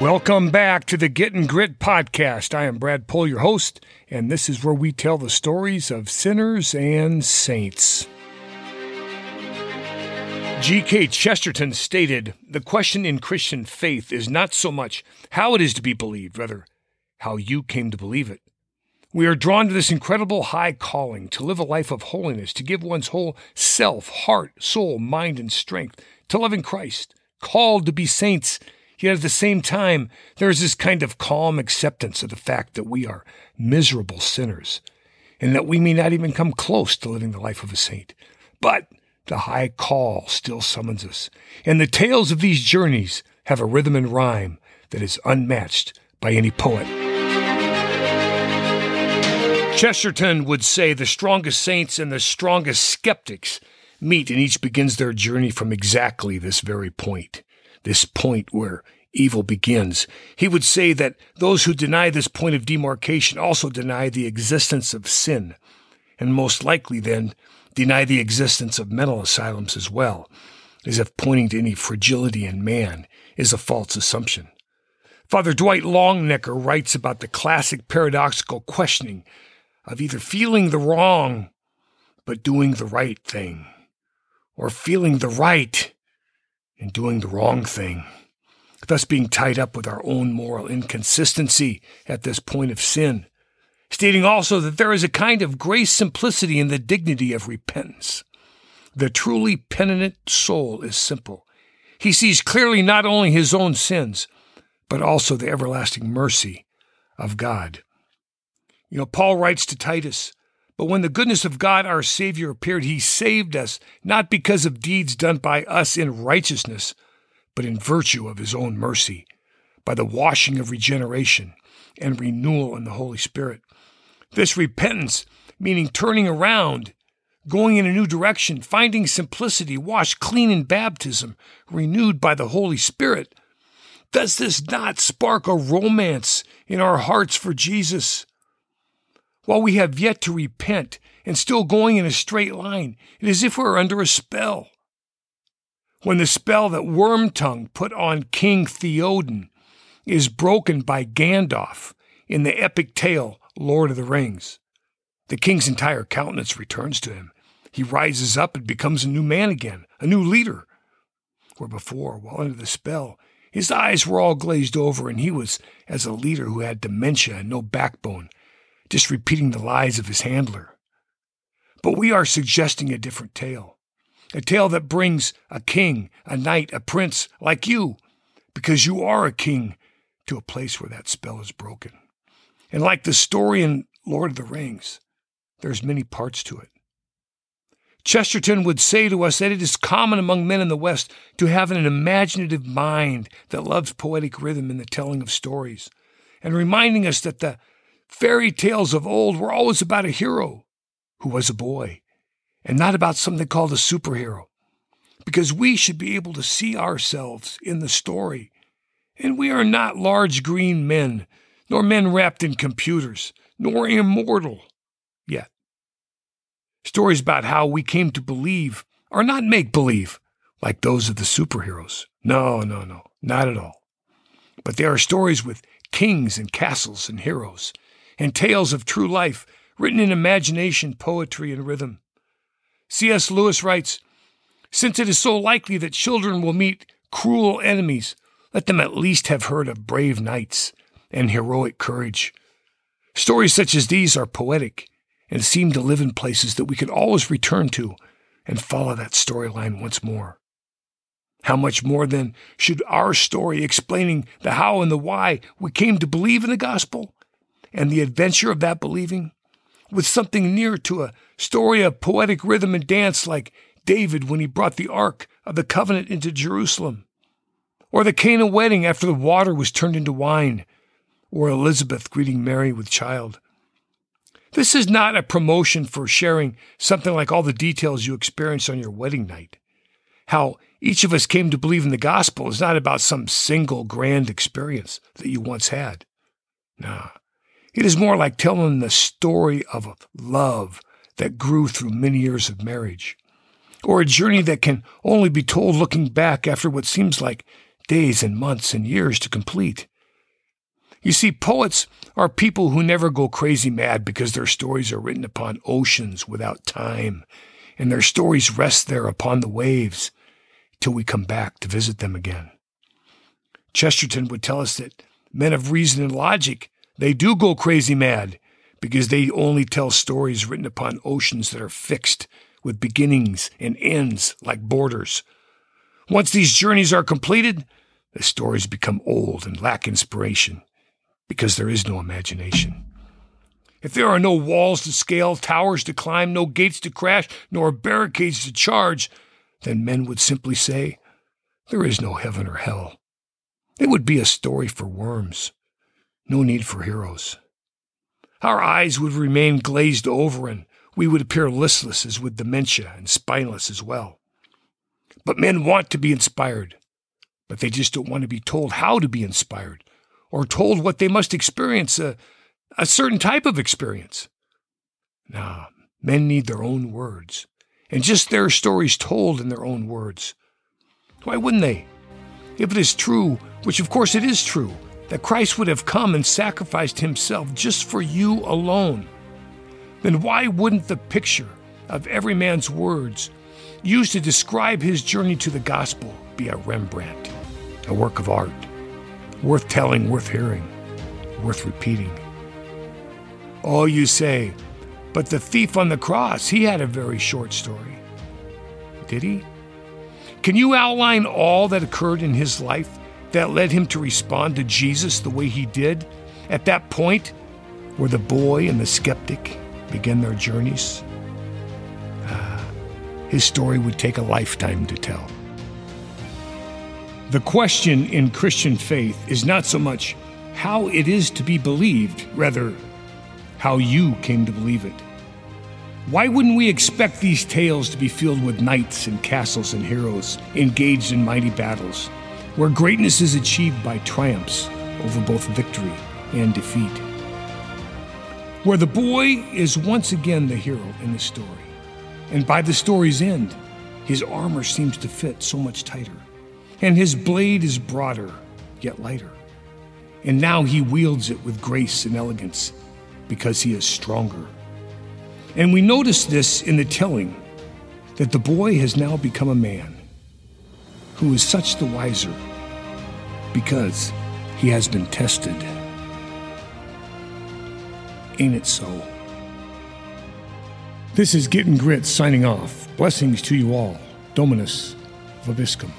Welcome back to the Getting Grit podcast. I am Brad Pohl, your host, and this is where we tell the stories of sinners and saints. G.K. Chesterton stated The question in Christian faith is not so much how it is to be believed, rather, how you came to believe it. We are drawn to this incredible high calling to live a life of holiness, to give one's whole self, heart, soul, mind, and strength to loving Christ, called to be saints Yet at the same time, there is this kind of calm acceptance of the fact that we are miserable sinners and that we may not even come close to living the life of a saint. But the high call still summons us, and the tales of these journeys have a rhythm and rhyme that is unmatched by any poet. Chesterton would say the strongest saints and the strongest skeptics meet, and each begins their journey from exactly this very point this point where evil begins. He would say that those who deny this point of demarcation also deny the existence of sin, and most likely then deny the existence of mental asylums as well, as if pointing to any fragility in man is a false assumption. Father Dwight Longenecker writes about the classic paradoxical questioning of either feeling the wrong but doing the right thing, or feeling the right and doing the wrong thing, thus being tied up with our own moral inconsistency at this point of sin, stating also that there is a kind of grace simplicity in the dignity of repentance. The truly penitent soul is simple. He sees clearly not only his own sins, but also the everlasting mercy of God. You know, Paul writes to Titus, but when the goodness of God our Savior appeared, he saved us, not because of deeds done by us in righteousness, but in virtue of his own mercy, by the washing of regeneration and renewal in the Holy Spirit. This repentance, meaning turning around, going in a new direction, finding simplicity, washed clean in baptism, renewed by the Holy Spirit. Does this not spark a romance in our hearts for Jesus? While we have yet to repent and still going in a straight line. It is as if we are under a spell. When the spell that Wormtongue put on King Theoden is broken by Gandalf in the epic tale Lord of the Rings, the king's entire countenance returns to him. He rises up and becomes a new man again, a new leader. Where before, while under the spell, his eyes were all glazed over, and he was as a leader who had dementia and no backbone, just repeating the lies of his handler. But we are suggesting a different tale. A tale that brings a king, a knight, a prince like you, because you are a king, to a place where that spell is broken. And like the story in Lord of the Rings, there's many parts to it. Chesterton would say to us that it is common among men in the West to have an imaginative mind that loves poetic rhythm in the telling of stories, and reminding us that the Fairy tales of old were always about a hero who was a boy, and not about something called a superhero. Because we should be able to see ourselves in the story. And we are not large green men, nor men wrapped in computers, nor immortal yet. Stories about how we came to believe are not make believe like those of the superheroes. No, no, no, not at all. But they are stories with kings and castles and heroes and tales of true life written in imagination, poetry, and rhythm. C.S. Lewis writes Since it is so likely that children will meet cruel enemies, let them at least have heard of brave knights and heroic courage. Stories such as these are poetic and seem to live in places that we can always return to and follow that storyline once more. How much more then should our story explaining the how and the why we came to believe in the gospel and the adventure of that believing with something near to a story of poetic rhythm and dance like David when he brought the Ark of the Covenant into Jerusalem, or the Cana wedding after the water was turned into wine, or Elizabeth greeting Mary with child. This is not a promotion for sharing something like all the details you experienced on your wedding night. How each of us came to believe in the gospel is not about some single grand experience that you once had. Nah, it is more like telling the story of a love that grew through many years of marriage, or a journey that can only be told looking back after what seems like days and months and years to complete. You see, poets are people who never go crazy mad because their stories are written upon oceans without time, and their stories rest there upon the waves till we come back to visit them again. Chesterton would tell us that men of reason and logic, they do go crazy mad because they only tell stories written upon oceans that are fixed with beginnings and ends like borders. Once these journeys are completed, the stories become old and lack inspiration because there is no imagination. If there are no walls to scale, towers to climb, no gates to crash, nor barricades to charge, then men would simply say, There is no heaven or hell. It would be a story for worms. No need for heroes. Our eyes would remain glazed over, and we would appear listless as with dementia and spineless as well. But men want to be inspired, but they just don't want to be told how to be inspired or told what they must experience a, a certain type of experience. Nah, men need their own words, and just their stories told in their own words. Why wouldn't they? If it is true, which of course it is true, that Christ would have come and sacrificed himself just for you alone, then why wouldn't the picture of every man's words used to describe his journey to the gospel be a Rembrandt, a work of art? worth telling, worth hearing, worth repeating. Oh, you say, but the thief on the cross, he had a very short story. Did he? Can you outline all that occurred in his life that led him to respond to Jesus the way he did at that point where the boy and the skeptic begin their journeys? Ah, his story would take a lifetime to tell. The question in Christian faith is not so much how it is to be believed, rather, how you came to believe it. Why wouldn't we expect these tales to be filled with knights and castles and heroes engaged in mighty battles, where greatness is achieved by triumphs over both victory and defeat? Where the boy is once again the hero in the story, and by the story's end, his armor seems to fit so much tighter and his blade is broader, yet lighter. And now he wields it with grace and elegance because he is stronger. And we notice this in the telling that the boy has now become a man who is such the wiser because he has been tested. Ain't it so? This is Getting Grit signing off. Blessings to you all. Dominus Vobiscum.